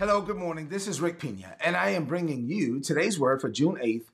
Hello, good morning. This is Rick Pina, and I am bringing you today's word for June 8th,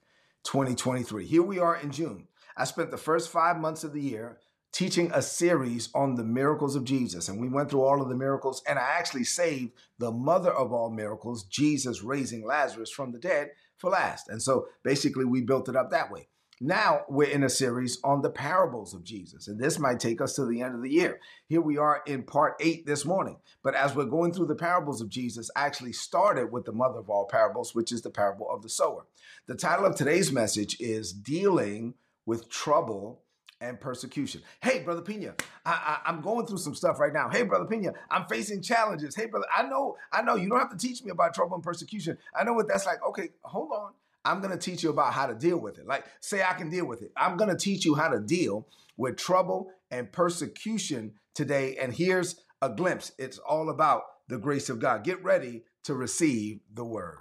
2023. Here we are in June. I spent the first five months of the year teaching a series on the miracles of Jesus, and we went through all of the miracles, and I actually saved the mother of all miracles, Jesus raising Lazarus from the dead, for last. And so basically, we built it up that way. Now we're in a series on the parables of Jesus, and this might take us to the end of the year. Here we are in part eight this morning. But as we're going through the parables of Jesus, I actually started with the mother of all parables, which is the parable of the sower. The title of today's message is Dealing with Trouble and Persecution. Hey, Brother Pina, I, I, I'm going through some stuff right now. Hey, Brother Pina, I'm facing challenges. Hey, brother, I know, I know you don't have to teach me about trouble and persecution. I know what that's like. Okay, hold on. I'm going to teach you about how to deal with it. Like, say I can deal with it. I'm going to teach you how to deal with trouble and persecution today. And here's a glimpse it's all about the grace of God. Get ready to receive the word.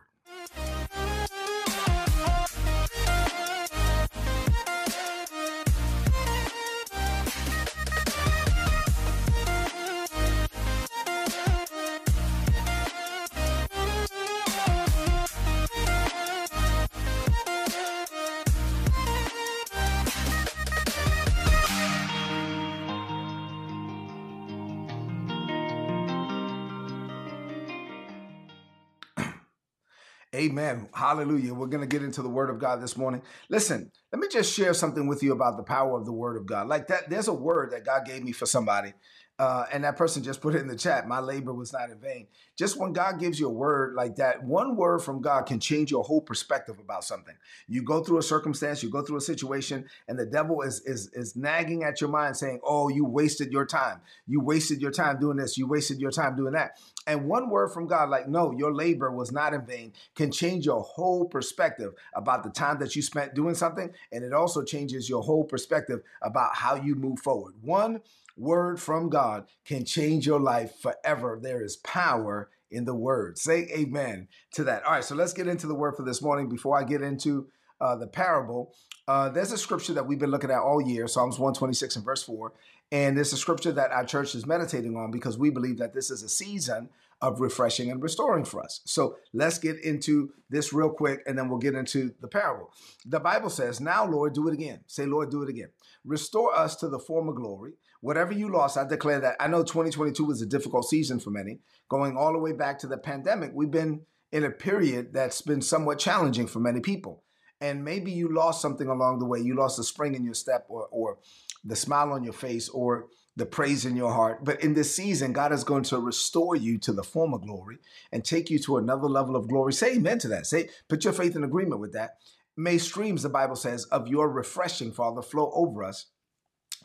Amen. Hallelujah. We're going to get into the word of God this morning. Listen, let me just share something with you about the power of the word of God. Like that, there's a word that God gave me for somebody. Uh, and that person just put it in the chat. My labor was not in vain. Just when God gives you a word like that, one word from God can change your whole perspective about something. You go through a circumstance, you go through a situation, and the devil is is is nagging at your mind, saying, "Oh, you wasted your time. You wasted your time doing this. You wasted your time doing that." And one word from God, like, "No, your labor was not in vain," can change your whole perspective about the time that you spent doing something, and it also changes your whole perspective about how you move forward. One word from God can change your life forever. There is power in the word. Say amen to that. All right, so let's get into the word for this morning. Before I get into uh, the parable, uh, there's a scripture that we've been looking at all year, Psalms 126 and verse 4. And it's a scripture that our church is meditating on because we believe that this is a season of refreshing and restoring for us. So let's get into this real quick and then we'll get into the parable. The Bible says, Now, Lord, do it again. Say, Lord, do it again. Restore us to the former glory. Whatever you lost, I declare that. I know 2022 was a difficult season for many. Going all the way back to the pandemic, we've been in a period that's been somewhat challenging for many people. And maybe you lost something along the way. You lost a spring in your step or, or the smile on your face or the praise in your heart. But in this season, God is going to restore you to the former glory and take you to another level of glory. Say amen to that. Say, put your faith in agreement with that. May streams, the Bible says, of your refreshing, Father, flow over us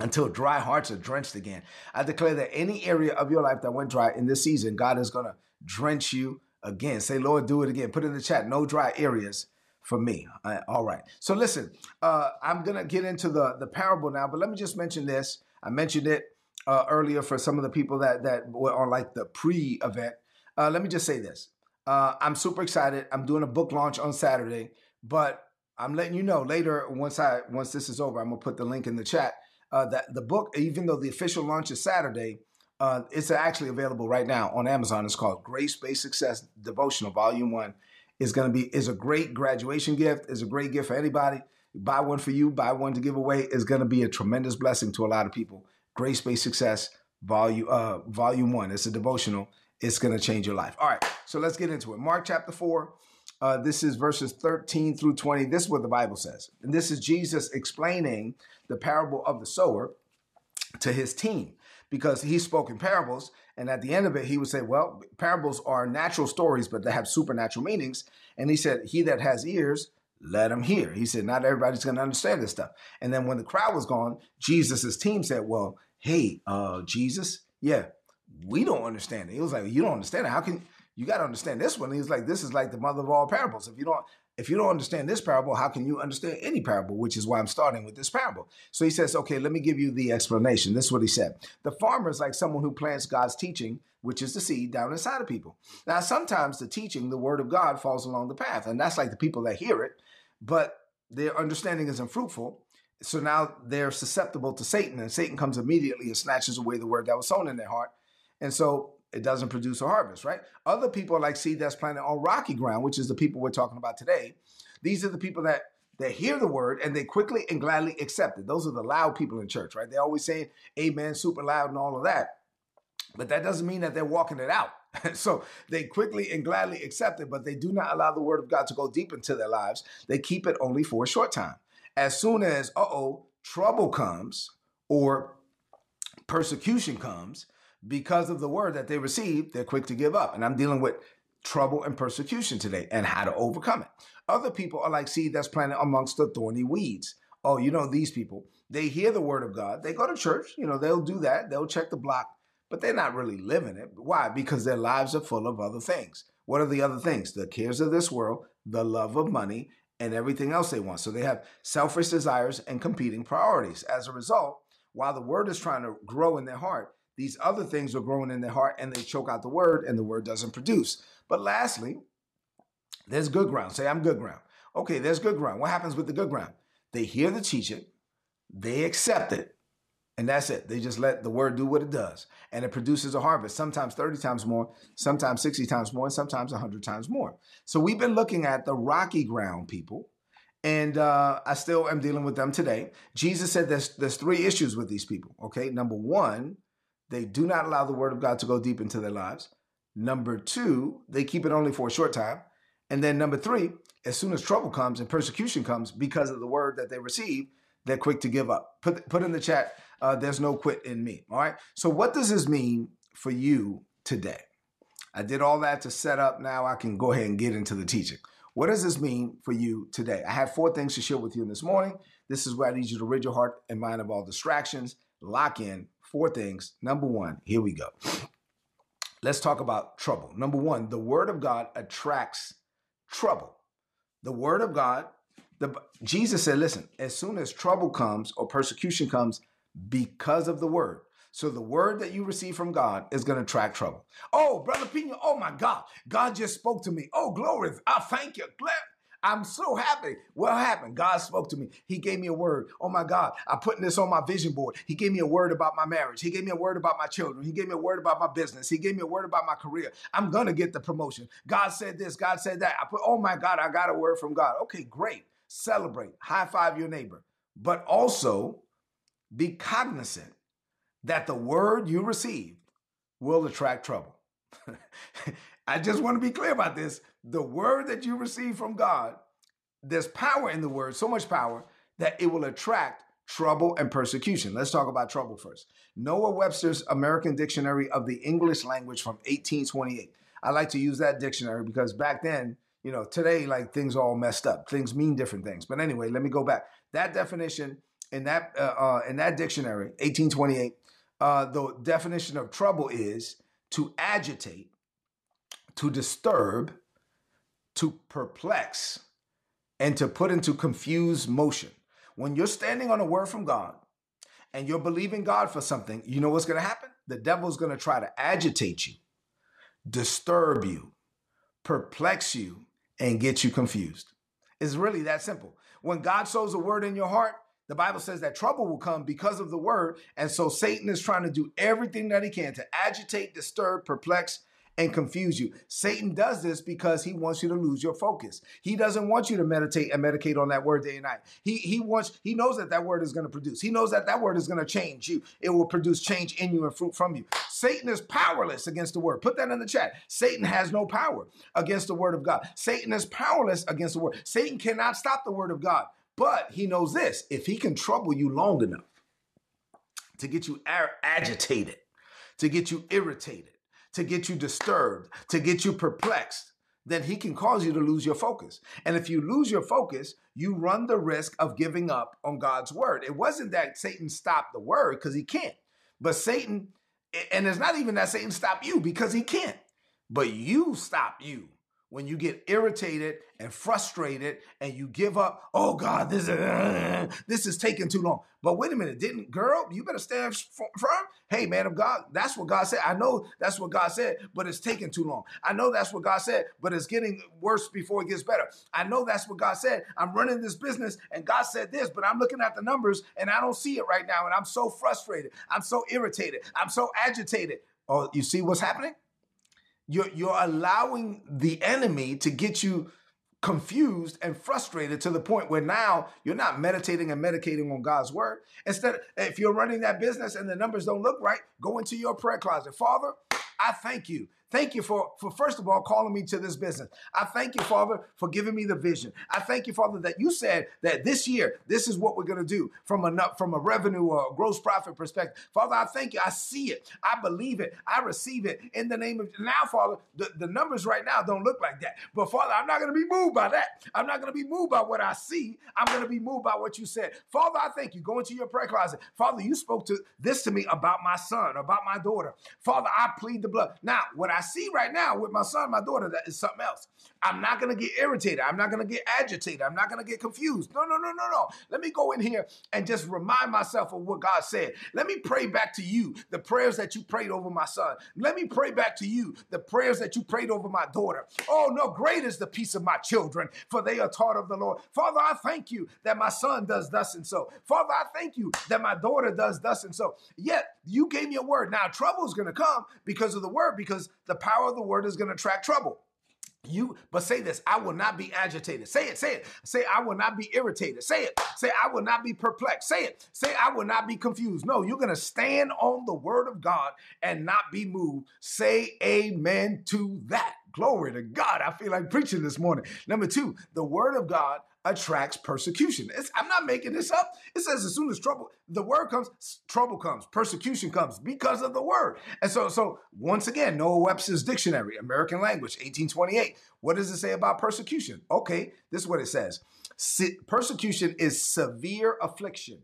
until dry hearts are drenched again. I declare that any area of your life that went dry in this season, God is going to drench you again. Say, Lord, do it again. Put it in the chat, no dry areas for me. Uh, all right. So listen, uh, I'm going to get into the, the parable now, but let me just mention this. I mentioned it uh, earlier for some of the people that that were on like the pre-event. Uh, let me just say this: uh, I'm super excited. I'm doing a book launch on Saturday, but I'm letting you know later once I once this is over. I'm gonna put the link in the chat. Uh, that the book, even though the official launch is Saturday, uh, it's actually available right now on Amazon. It's called Grace Based Success Devotional Volume One. Is going to be is a great graduation gift. is a great gift for anybody. Buy one for you. Buy one to give away. is going to be a tremendous blessing to a lot of people. Grace Based Success, volume uh, volume one. It's a devotional. It's going to change your life. All right, so let's get into it. Mark chapter four. Uh, this is verses 13 through 20. This is what the Bible says. And this is Jesus explaining the parable of the sower to his team because he spoke in parables. And at the end of it, he would say, Well, parables are natural stories, but they have supernatural meanings. And he said, He that has ears, let him hear. He said, Not everybody's going to understand this stuff. And then when the crowd was gone, Jesus' team said, Well, hey, uh, Jesus, yeah, we don't understand it. He was like, You don't understand it. How can you got to understand this one? He's like, This is like the mother of all parables. If you don't, if you don't understand this parable, how can you understand any parable? Which is why I'm starting with this parable. So he says, okay, let me give you the explanation. This is what he said. The farmer is like someone who plants God's teaching, which is the seed down inside of people. Now, sometimes the teaching, the word of God, falls along the path, and that's like the people that hear it, but their understanding isn't fruitful. So now they're susceptible to Satan, and Satan comes immediately and snatches away the word that was sown in their heart. And so it doesn't produce a harvest, right? Other people are like seed that's planted on rocky ground, which is the people we're talking about today. These are the people that they hear the word and they quickly and gladly accept it. Those are the loud people in church, right? They're always saying amen, super loud, and all of that. But that doesn't mean that they're walking it out. so they quickly and gladly accept it, but they do not allow the word of God to go deep into their lives. They keep it only for a short time. As soon as, uh oh, trouble comes or persecution comes because of the word that they received, they're quick to give up. And I'm dealing with trouble and persecution today and how to overcome it. Other people are like seed that's planted amongst the thorny weeds. Oh, you know, these people, they hear the word of God. They go to church, you know, they'll do that. They'll check the block, but they're not really living it. Why? Because their lives are full of other things. What are the other things? The cares of this world, the love of money, and everything else they want. So they have selfish desires and competing priorities. As a result, while the word is trying to grow in their heart, these other things are growing in their heart and they choke out the word and the word doesn't produce. But lastly, there's good ground. Say, I'm good ground. Okay, there's good ground. What happens with the good ground? They hear the teaching, they accept it, and that's it. They just let the word do what it does. And it produces a harvest, sometimes 30 times more, sometimes 60 times more, and sometimes 100 times more. So we've been looking at the rocky ground people, and uh, I still am dealing with them today. Jesus said there's, there's three issues with these people. Okay, number one, they do not allow the word of God to go deep into their lives. Number two, they keep it only for a short time. And then number three, as soon as trouble comes and persecution comes because of the word that they receive, they're quick to give up. Put, put in the chat, uh, there's no quit in me. All right. So, what does this mean for you today? I did all that to set up. Now I can go ahead and get into the teaching. What does this mean for you today? I have four things to share with you this morning. This is where I need you to rid your heart and mind of all distractions, lock in four things. Number one, here we go. Let's talk about trouble. Number one, the word of God attracts trouble. The word of God, the Jesus said, listen, as soon as trouble comes or persecution comes because of the word. So the word that you receive from God is going to attract trouble. Oh, brother Pina, oh my God, God just spoke to me. Oh, glory. I thank you. I'm so happy. What happened? God spoke to me. He gave me a word. Oh my God, I'm putting this on my vision board. He gave me a word about my marriage. He gave me a word about my children. He gave me a word about my business. He gave me a word about my career. I'm going to get the promotion. God said this, God said that. I put, oh my God, I got a word from God. Okay, great. Celebrate. High five your neighbor. But also be cognizant that the word you received will attract trouble. I just want to be clear about this. The word that you receive from God, there's power in the word, so much power that it will attract trouble and persecution. Let's talk about trouble first. Noah Webster's American Dictionary of the English Language from 1828. I like to use that dictionary because back then, you know, today, like things are all messed up. Things mean different things. But anyway, let me go back. That definition in that uh, uh, in that dictionary, 1828, uh, the definition of trouble is to agitate, to disturb, to perplex, and to put into confused motion. When you're standing on a word from God and you're believing God for something, you know what's going to happen? The devil's going to try to agitate you, disturb you, perplex you, and get you confused. It's really that simple. When God sows a word in your heart, the Bible says that trouble will come because of the word. And so Satan is trying to do everything that he can to agitate, disturb, perplex, and confuse you. Satan does this because he wants you to lose your focus. He doesn't want you to meditate and medicate on that word day and night. He he wants he knows that that word is going to produce. He knows that that word is going to change you. It will produce change in you and fruit from you. Satan is powerless against the word. Put that in the chat. Satan has no power against the word of God. Satan is powerless against the word. Satan cannot stop the word of God. But he knows this: if he can trouble you long enough to get you agitated, to get you irritated, to get you disturbed, to get you perplexed, then he can cause you to lose your focus. And if you lose your focus, you run the risk of giving up on God's word. It wasn't that Satan stopped the word because he can't, but Satan, and it's not even that Satan stopped you because he can't, but you stop you when you get irritated and frustrated and you give up oh god this is uh, this is taking too long. But wait a minute didn't girl you better stand firm? Hey man of god that's what god said. I know that's what god said but it's taking too long. I know that's what god said but it's getting worse before it gets better. I know that's what god said. I'm running this business and god said this but i'm looking at the numbers and i don't see it right now and i'm so frustrated. I'm so irritated. I'm so agitated. Oh, you see what's happening? You're, you're allowing the enemy to get you confused and frustrated to the point where now you're not meditating and medicating on God's word. Instead, if you're running that business and the numbers don't look right, go into your prayer closet. Father, I thank you Thank you for, for first of all, calling me to this business. I thank you, Father, for giving me the vision. I thank you, Father, that you said that this year, this is what we're going to do from a, from a revenue or a gross profit perspective. Father, I thank you. I see it. I believe it. I receive it in the name of now, Father. The, the numbers right now don't look like that. But Father, I'm not going to be moved by that. I'm not going to be moved by what I see. I'm going to be moved by what you said. Father, I thank you. Go into your prayer closet. Father, you spoke to this to me about my son, about my daughter. Father, I plead the blood. Now, what I I see right now with my son, my daughter, that is something else. I'm not going to get irritated. I'm not going to get agitated. I'm not going to get confused. No, no, no, no, no. Let me go in here and just remind myself of what God said. Let me pray back to you the prayers that you prayed over my son. Let me pray back to you the prayers that you prayed over my daughter. Oh, no, great is the peace of my children, for they are taught of the Lord. Father, I thank you that my son does thus and so. Father, I thank you that my daughter does thus and so. Yet you gave me a word. Now, trouble is going to come because of the word, because the power of the word is going to attract trouble. You, but say this, I will not be agitated. Say it, say it. Say, I will not be irritated. Say it. Say, I will not be perplexed. Say it. Say, I will not be confused. No, you're going to stand on the word of God and not be moved. Say amen to that. Glory to God. I feel like preaching this morning. Number two, the word of God attracts persecution. It's, I'm not making this up. It says as soon as trouble, the word comes, trouble comes, persecution comes because of the word. And so, so once again, Noah Webster's dictionary, American language, 1828. What does it say about persecution? Okay, this is what it says. Persecution is severe affliction,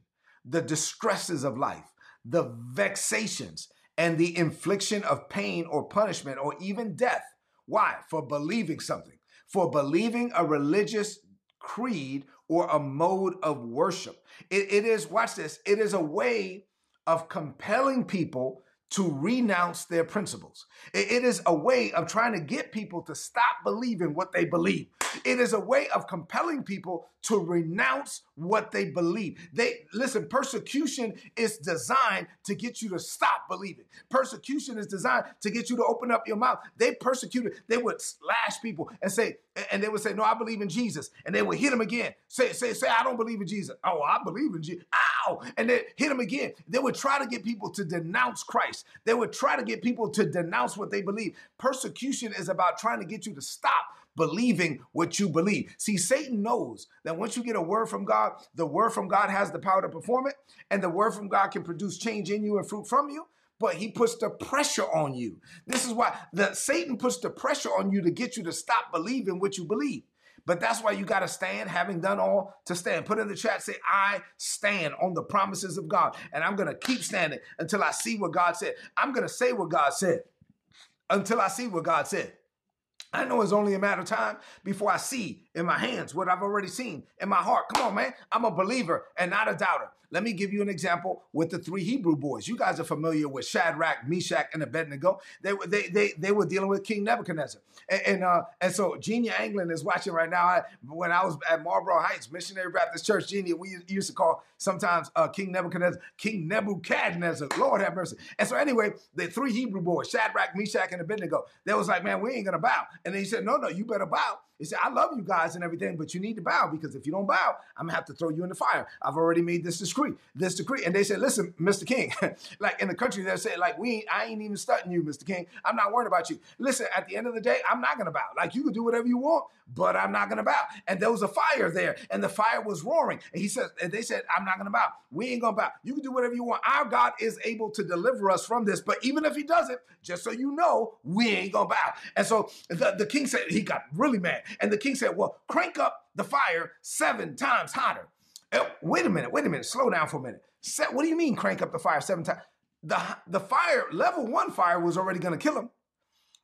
the distresses of life, the vexations, and the infliction of pain or punishment or even death. Why? For believing something, for believing a religious creed or a mode of worship. It, it is, watch this, it is a way of compelling people to renounce their principles. It, it is a way of trying to get people to stop believing what they believe. It is a way of compelling people to renounce what they believe. They listen, persecution is designed to get you to stop believing. Persecution is designed to get you to open up your mouth. They persecuted, they would slash people and say, and they would say, No, I believe in Jesus. And they would hit them again. Say, say, say, I don't believe in Jesus. Oh, I believe in Jesus. Ow! And they hit them again. They would try to get people to denounce Christ. They would try to get people to denounce what they believe. Persecution is about trying to get you to stop believing what you believe. See, Satan knows that once you get a word from God, the word from God has the power to perform it, and the word from God can produce change in you and fruit from you. But he puts the pressure on you. This is why the Satan puts the pressure on you to get you to stop believing what you believe. But that's why you got to stand, having done all to stand. Put in the chat, say, I stand on the promises of God. And I'm going to keep standing until I see what God said. I'm going to say what God said until I see what God said. I know it's only a matter of time before I see in my hands what I've already seen in my heart. Come on, man. I'm a believer and not a doubter. Let me give you an example with the three Hebrew boys. You guys are familiar with Shadrach, Meshach, and Abednego. They, they, they, they were dealing with King Nebuchadnezzar. And, and, uh, and so Genia Anglin is watching right now. I, when I was at Marlboro Heights Missionary Baptist Church, Genia, we used to call sometimes uh, King Nebuchadnezzar, King Nebuchadnezzar. Lord have mercy. And so anyway, the three Hebrew boys, Shadrach, Meshach, and Abednego, they was like, man, we ain't to bow. And then he said, no, no, you better bow. He said, I love you guys and everything, but you need to bow because if you don't bow, I'm gonna have to throw you in the fire. I've already made this decree, this decree. And they said, listen, Mr. King, like in the country, they said, like, we ain't, I ain't even studying you, Mr. King. I'm not worried about you. Listen, at the end of the day, I'm not gonna bow. Like you can do whatever you want, but I'm not gonna bow. And there was a fire there, and the fire was roaring. And he said, and they said, I'm not gonna bow. We ain't gonna bow. You can do whatever you want. Our God is able to deliver us from this. But even if he doesn't, just so you know, we ain't gonna bow. And so the, the king said, he got really mad. And the king said, Well, crank up the fire seven times hotter. Oh, wait a minute, wait a minute, slow down for a minute. What do you mean crank up the fire seven times? The, the fire, level one fire was already gonna kill him.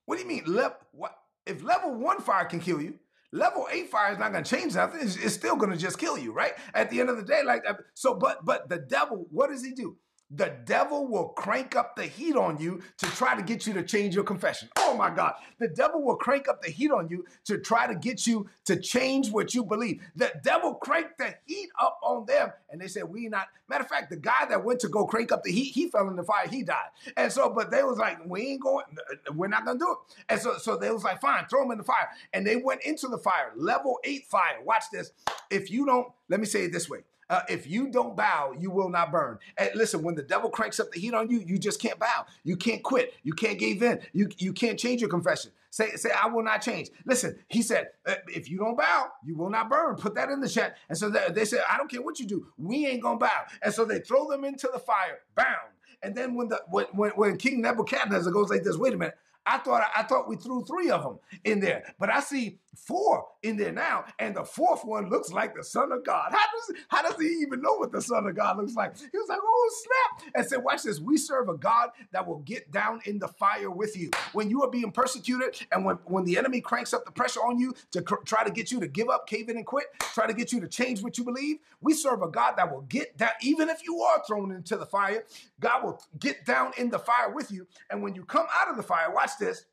What do you mean? Le- what if level one fire can kill you? Level eight fire is not going to change nothing. It's, it's still going to just kill you, right? At the end of the day, like uh, so. But but the devil, what does he do? The devil will crank up the heat on you to try to get you to change your confession. Oh my God. The devil will crank up the heat on you to try to get you to change what you believe. The devil cranked the heat up on them and they said, We not. Matter of fact, the guy that went to go crank up the heat, he fell in the fire, he died. And so, but they was like, We ain't going, we're not gonna do it. And so, so they was like, Fine, throw him in the fire. And they went into the fire, level eight fire. Watch this. If you don't, let me say it this way uh, if you don't bow, you will not burn. And listen, when the devil cranks up the heat on you, you just can't bow. You can't quit. You can't give in. You, you can't change your confession. Say, say, I will not change. Listen, he said, uh, if you don't bow, you will not burn. Put that in the chat. And so they, they said, I don't care what you do. We ain't going to bow. And so they throw them into the fire, bound. And then when the when, when, when King Nebuchadnezzar goes like this, wait a minute, I thought I thought we threw three of them in there, but I see four in there now, and the fourth one looks like the Son of God. How does how does he even know what the Son of God looks like? He was like, "Oh snap!" And said, "Watch this. We serve a God that will get down in the fire with you when you are being persecuted, and when when the enemy cranks up the pressure on you to cr- try to get you to give up, cave in, and quit, try to get you to change what you believe. We serve a God that will get down, even if you are thrown into the fire. God will get down in the fire with you, and when you come out of the fire, watch this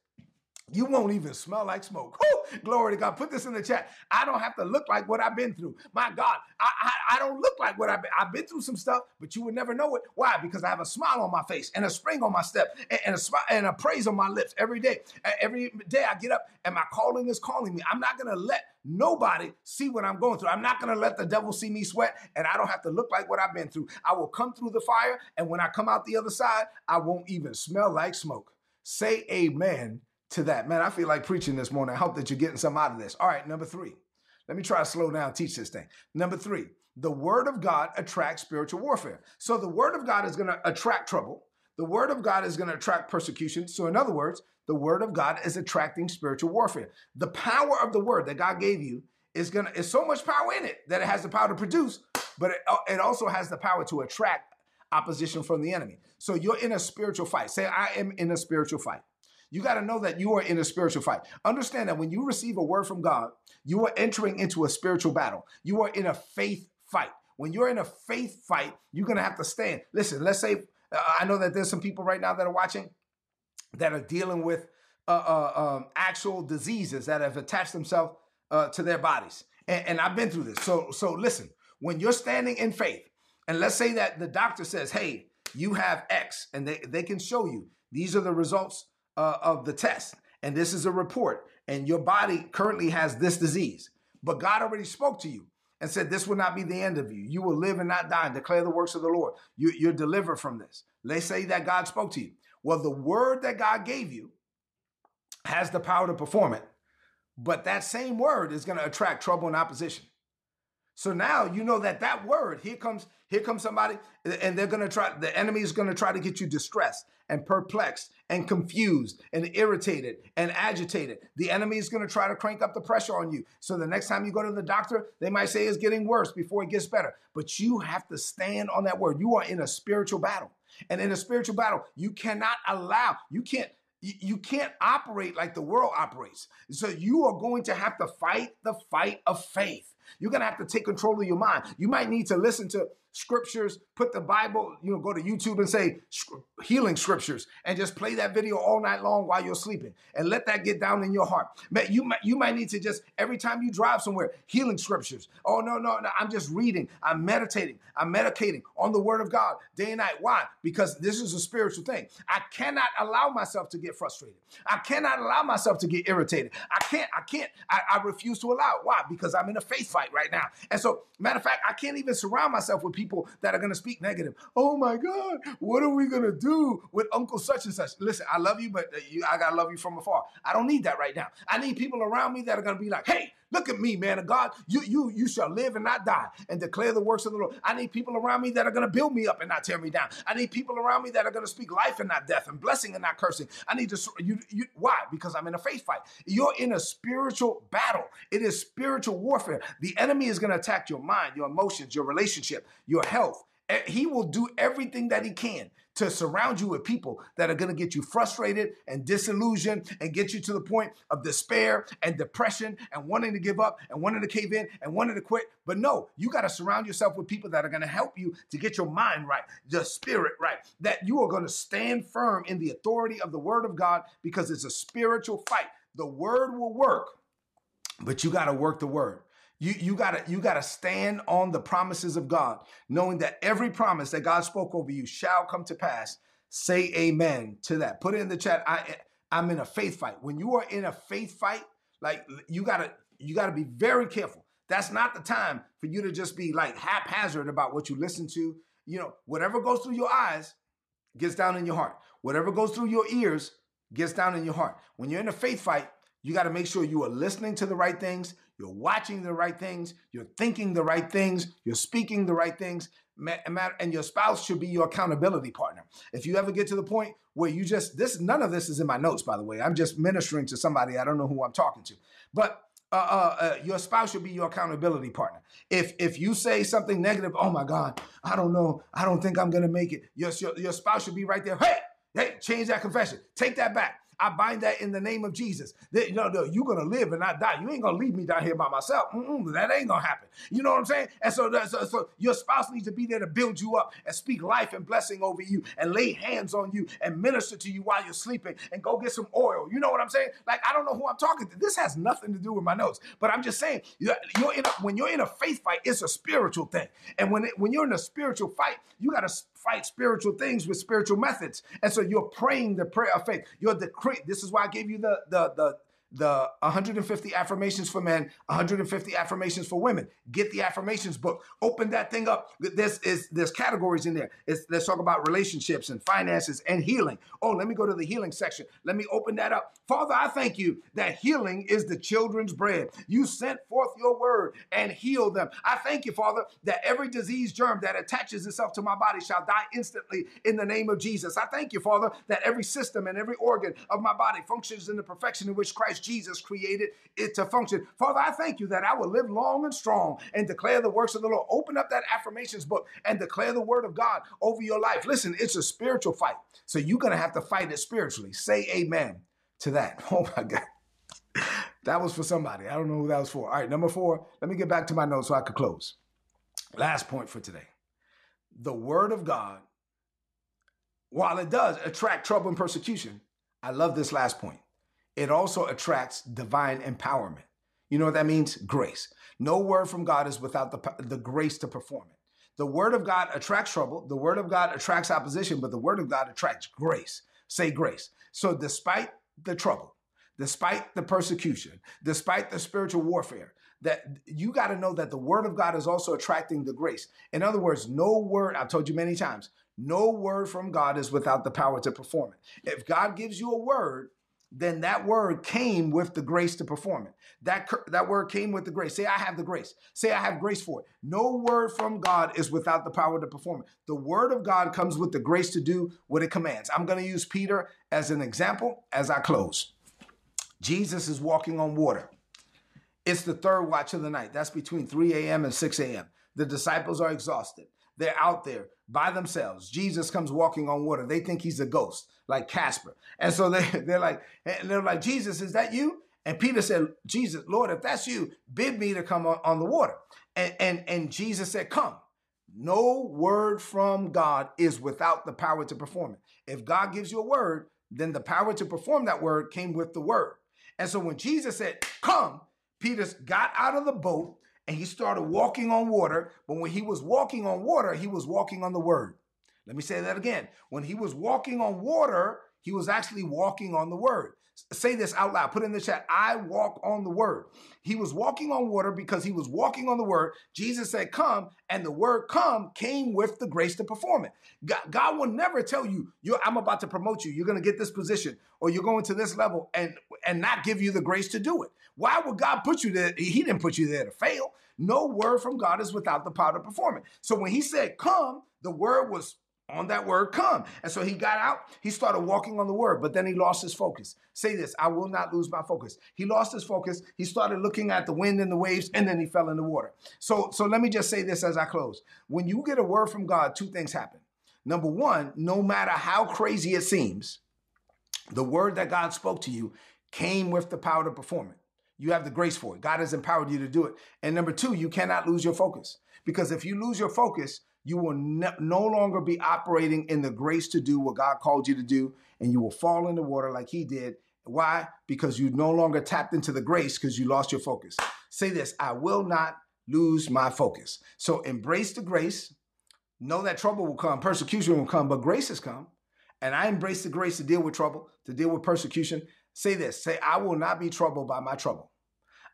you won't even smell like smoke. Woo! Glory to God. Put this in the chat. I don't have to look like what I've been through. My God, I, I, I don't look like what I've been. I've been through some stuff, but you would never know it. Why? Because I have a smile on my face and a spring on my step and, and a smile and a praise on my lips every day. Every day I get up and my calling is calling me. I'm not to let nobody see what I'm going through. I'm not going to let the devil see me sweat and I don't have to look like what I've been through. I will come through the fire and when I come out the other side, I won't even smell like smoke. Say amen to that. Man, I feel like preaching this morning. I hope that you're getting some out of this. All right, number three. Let me try to slow down, teach this thing. Number three, the word of God attracts spiritual warfare. So the word of God is going to attract trouble. The word of God is going to attract persecution. So, in other words, the word of God is attracting spiritual warfare. The power of the word that God gave you is going to is so much power in it that it has the power to produce, but it, it also has the power to attract opposition from the enemy. So you're in a spiritual fight. Say, I am in a spiritual fight. You got to know that you are in a spiritual fight. Understand that when you receive a word from God, you are entering into a spiritual battle. You are in a faith fight. When you're in a faith fight, you're going to have to stand. Listen, let's say, uh, I know that there's some people right now that are watching that are dealing with uh, uh, um, actual diseases that have attached themselves uh, to their bodies. And, and I've been through this. So, so listen, when you're standing in faith, and let's say that the doctor says, hey, you have X, and they, they can show you these are the results uh, of the test, and this is a report, and your body currently has this disease. But God already spoke to you and said, This will not be the end of you. You will live and not die and declare the works of the Lord. You, you're delivered from this. Let's say that God spoke to you. Well, the word that God gave you has the power to perform it, but that same word is going to attract trouble and opposition. So now you know that that word, here comes, here comes somebody, and they're gonna try, the enemy is gonna try to get you distressed and perplexed and confused and irritated and agitated. The enemy is gonna try to crank up the pressure on you. So the next time you go to the doctor, they might say it's getting worse before it gets better. But you have to stand on that word. You are in a spiritual battle. And in a spiritual battle, you cannot allow, you can't, you can't operate like the world operates. So you are going to have to fight the fight of faith. You're going to have to take control of your mind. You might need to listen to scriptures, put the Bible, you know, go to YouTube and say healing scriptures and just play that video all night long while you're sleeping and let that get down in your heart. You might, you might need to just, every time you drive somewhere, healing scriptures. Oh, no, no, no, I'm just reading. I'm meditating. I'm medicating on the word of God day and night. Why? Because this is a spiritual thing. I cannot allow myself to get frustrated. I cannot allow myself to get irritated. I can't, I can't, I, I refuse to allow. Why? Because I'm in a faith fight right now. And so, matter of fact, I can't even surround myself with people that are going to speak negative. Oh my God, what are we going to do with Uncle such and such? Listen, I love you, but uh, you, I got to love you from afar. I don't need that right now. I need people around me that are going to be like, hey, Look at me, man of God. You, you, you shall live and not die and declare the works of the Lord. I need people around me that are going to build me up and not tear me down. I need people around me that are going to speak life and not death and blessing and not cursing. I need to, you, you, why? Because I'm in a faith fight. You're in a spiritual battle. It is spiritual warfare. The enemy is going to attack your mind, your emotions, your relationship, your health. Eh, he will do everything that he can to surround you with people that are going to get you frustrated and disillusioned and get you to the point of despair and depression and wanting to give up and wanting to cave in and wanting to quit. But no, you got to surround yourself with people that are going to help you to get your mind right, your spirit right, that you are going to stand firm in the authority of the word of God because it's a spiritual fight. The word will work, but you got to work the word. You, you gotta you gotta stand on the promises of God, knowing that every promise that God spoke over you shall come to pass. Say amen to that. Put it in the chat. I I'm in a faith fight. When you are in a faith fight, like you gotta you gotta be very careful. That's not the time for you to just be like haphazard about what you listen to. You know, whatever goes through your eyes gets down in your heart. Whatever goes through your ears gets down in your heart. When you're in a faith fight, you got to make sure you are listening to the right things, you're watching the right things, you're thinking the right things, you're speaking the right things, and your spouse should be your accountability partner. If you ever get to the point where you just this none of this is in my notes by the way. I'm just ministering to somebody I don't know who I'm talking to. But uh, uh, uh, your spouse should be your accountability partner. If if you say something negative, oh my God, I don't know, I don't think I'm gonna make it. Your, your, your spouse should be right there. Hey, hey, change that confession. Take that back. I bind that in the name of Jesus. That, you know, you're gonna live and not die. You ain't gonna leave me down here by myself. Mm-mm, that ain't gonna happen. You know what I'm saying? And so, so, so your spouse needs to be there to build you up and speak life and blessing over you and lay hands on you and minister to you while you're sleeping and go get some oil. You know what I'm saying? Like I don't know who I'm talking to. This has nothing to do with my notes, but I'm just saying you're in a, when you're in a faith fight, it's a spiritual thing. And when it, when you're in a spiritual fight, you got to fight spiritual things with spiritual methods. And so you're praying the prayer of faith. You're decreeing. This is why I gave you the the the the 150 affirmations for men, 150 affirmations for women. Get the affirmations book. Open that thing up. This is there's categories in there. It's, let's talk about relationships and finances and healing. Oh, let me go to the healing section. Let me open that up. Father, I thank you that healing is the children's bread. You sent forth your word and healed them. I thank you, Father, that every disease germ that attaches itself to my body shall die instantly in the name of Jesus. I thank you, Father, that every system and every organ of my body functions in the perfection in which Christ Jesus created it to function. Father, I thank you that I will live long and strong and declare the works of the Lord. Open up that affirmations book and declare the word of God over your life. Listen, it's a spiritual fight. So you're going to have to fight it spiritually. Say amen to that. Oh my God. That was for somebody. I don't know who that was for. All right, number four, let me get back to my notes so I could close. Last point for today. The word of God, while it does attract trouble and persecution, I love this last point it also attracts divine empowerment. You know what that means? Grace. No word from God is without the, the grace to perform it. The word of God attracts trouble. The word of God attracts opposition, but the word of God attracts grace. Say grace. So, despite the trouble, despite the persecution, despite the spiritual warfare, that you got to know that the word of God is also attracting the grace. In other words, no word, I've told you many times, no word from God is without the power to perform it. If God gives you a word, then that word came with the grace to perform it. That, that word came with the grace. Say, I have the grace. Say, I have grace for it. No word from God is without the power to perform it. The word of God comes with the grace to do what it commands. I'm going to use Peter as an example as I close. Jesus is walking on water. It's the third watch of the night. That's between 3 a.m. and 6 a.m. The disciples are exhausted. They're out there by themselves. Jesus comes walking on water. They think he's a ghost, like Casper. And so they, they're like, they're like, Jesus, is that you? And Peter said, Jesus, Lord, if that's you, bid me to come on, on the water. And, and, and Jesus said, Come. No word from God is without the power to perform it. If God gives you a word, then the power to perform that word came with the word. And so when Jesus said, Come, Peter got out of the boat and he started walking on water. But when he was walking on water, he was walking on the word. Let me say that again. When he was walking on water, he was actually walking on the word. Say this out loud. Put in the chat. I walk on the word. He was walking on water because he was walking on the word. Jesus said, Come, and the word come came with the grace to perform it. God, God will never tell you, I'm about to promote you. You're going to get this position or you're going to this level and, and not give you the grace to do it. Why would God put you there? He didn't put you there to fail. No word from God is without the power to perform it. So when he said, Come, the word was on that word come. And so he got out, he started walking on the word, but then he lost his focus. Say this, I will not lose my focus. He lost his focus. He started looking at the wind and the waves, and then he fell in the water. So, so let me just say this as I close. When you get a word from God, two things happen. Number one, no matter how crazy it seems, the word that God spoke to you came with the power to perform it. You have the grace for it. God has empowered you to do it. And number two, you cannot lose your focus. Because if you lose your focus, you will no longer be operating in the grace to do what God called you to do, and you will fall in the water like He did. Why? Because you no longer tapped into the grace because you lost your focus. Say this I will not lose my focus. So embrace the grace. Know that trouble will come, persecution will come, but grace has come. And I embrace the grace to deal with trouble, to deal with persecution. Say this say, I will not be troubled by my trouble.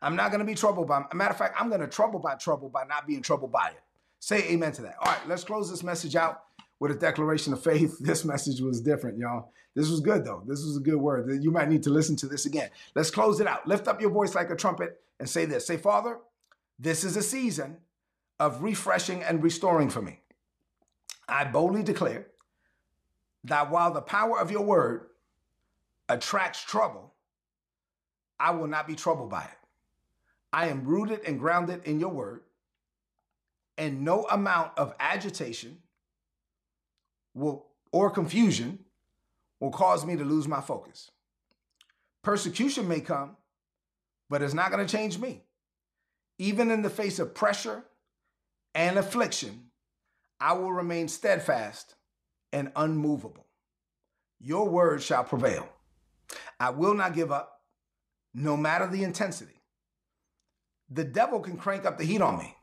I'm not going to be troubled by, matter of fact, I'm going to trouble by trouble by not being troubled by it. Say amen to that. All right, let's close this message out with a declaration of faith. This message was different, y'all. This was good, though. This was a good word. You might need to listen to this again. Let's close it out. Lift up your voice like a trumpet and say this Say, Father, this is a season of refreshing and restoring for me. I boldly declare that while the power of your word attracts trouble, I will not be troubled by it. I am rooted and grounded in your word, and no amount of agitation will or confusion will cause me to lose my focus. Persecution may come, but it's not going to change me. Even in the face of pressure and affliction, I will remain steadfast and unmovable. Your word shall prevail. I will not give up, no matter the intensity. The devil can crank up the heat on me,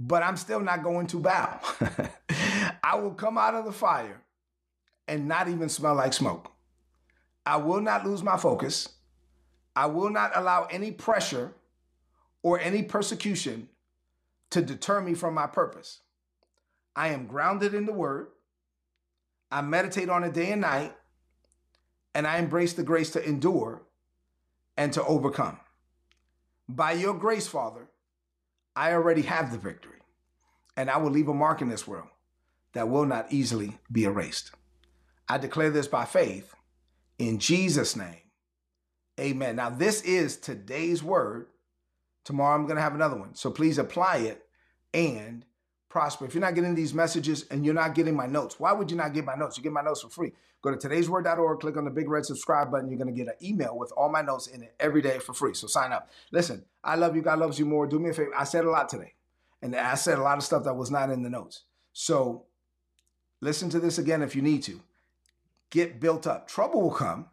but I'm still not going to bow. I will come out of the fire and not even smell like smoke. I will not lose my focus. I will not allow any pressure or any persecution to deter me from my purpose. I am grounded in the word. I meditate on it day and night, and I embrace the grace to endure and to overcome. By your grace, Father, I already have the victory, and I will leave a mark in this world that will not easily be erased. I declare this by faith in Jesus' name. Amen. Now, this is today's word Tomorrow I'm going to have another one. So please apply it and prosper. If you're not getting these messages and you're not getting my notes, why would you not get my notes? You get my notes for free. Go to today'sword.org, click on the big red subscribe button. You're going to get an email with all my notes in it every day for free. So sign up. Listen, I love you. God loves you more. Do me a favor. I said a lot today, and I said a lot of stuff that was not in the notes. So listen to this again if you need to. Get built up. Trouble will come,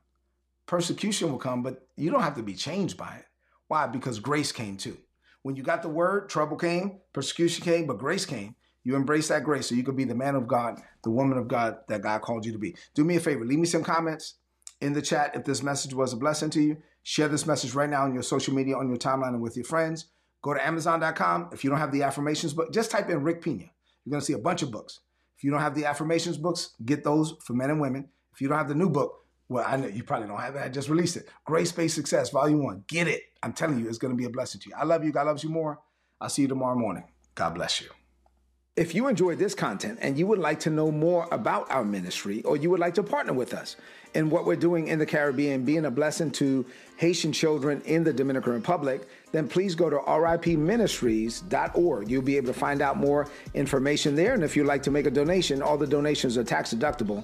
persecution will come, but you don't have to be changed by it. Why? Because grace came too. When you got the word, trouble came, persecution came, but grace came. You embrace that grace so you could be the man of God, the woman of God that God called you to be. Do me a favor, leave me some comments in the chat if this message was a blessing to you. Share this message right now on your social media, on your timeline, and with your friends. Go to Amazon.com. If you don't have the affirmations book, just type in Rick Pina. You're going to see a bunch of books. If you don't have the affirmations books, get those for men and women. If you don't have the new book, well, I know you probably don't have it. I just released it. Grace Based Success, Volume 1. Get it. I'm telling you, it's going to be a blessing to you. I love you. God loves you more. I'll see you tomorrow morning. God bless you. If you enjoyed this content and you would like to know more about our ministry or you would like to partner with us in what we're doing in the Caribbean, being a blessing to Haitian children in the Dominican Republic, then please go to ripministries.org. You'll be able to find out more information there. And if you'd like to make a donation, all the donations are tax deductible